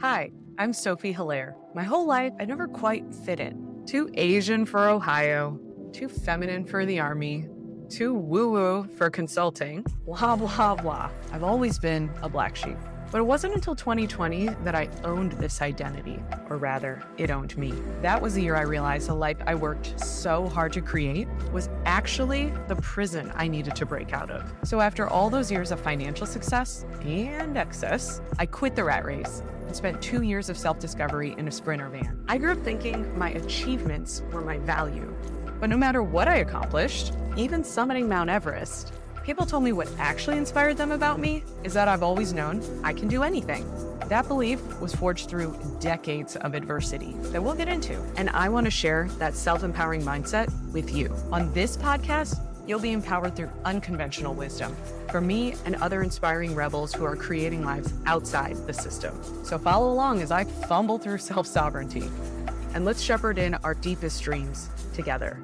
Hi, I'm Sophie Hilaire. My whole life, I never quite fit in. Too Asian for Ohio, too feminine for the Army, too woo woo for consulting, blah, blah, blah. I've always been a black sheep. But it wasn't until 2020 that I owned this identity, or rather, it owned me. That was the year I realized the life I worked so hard to create was actually the prison I needed to break out of. So after all those years of financial success and excess, I quit the rat race and spent two years of self discovery in a sprinter van. I grew up thinking my achievements were my value. But no matter what I accomplished, even summiting Mount Everest, People told me what actually inspired them about me is that I've always known I can do anything. That belief was forged through decades of adversity that we'll get into. And I want to share that self empowering mindset with you. On this podcast, you'll be empowered through unconventional wisdom from me and other inspiring rebels who are creating lives outside the system. So follow along as I fumble through self sovereignty and let's shepherd in our deepest dreams together.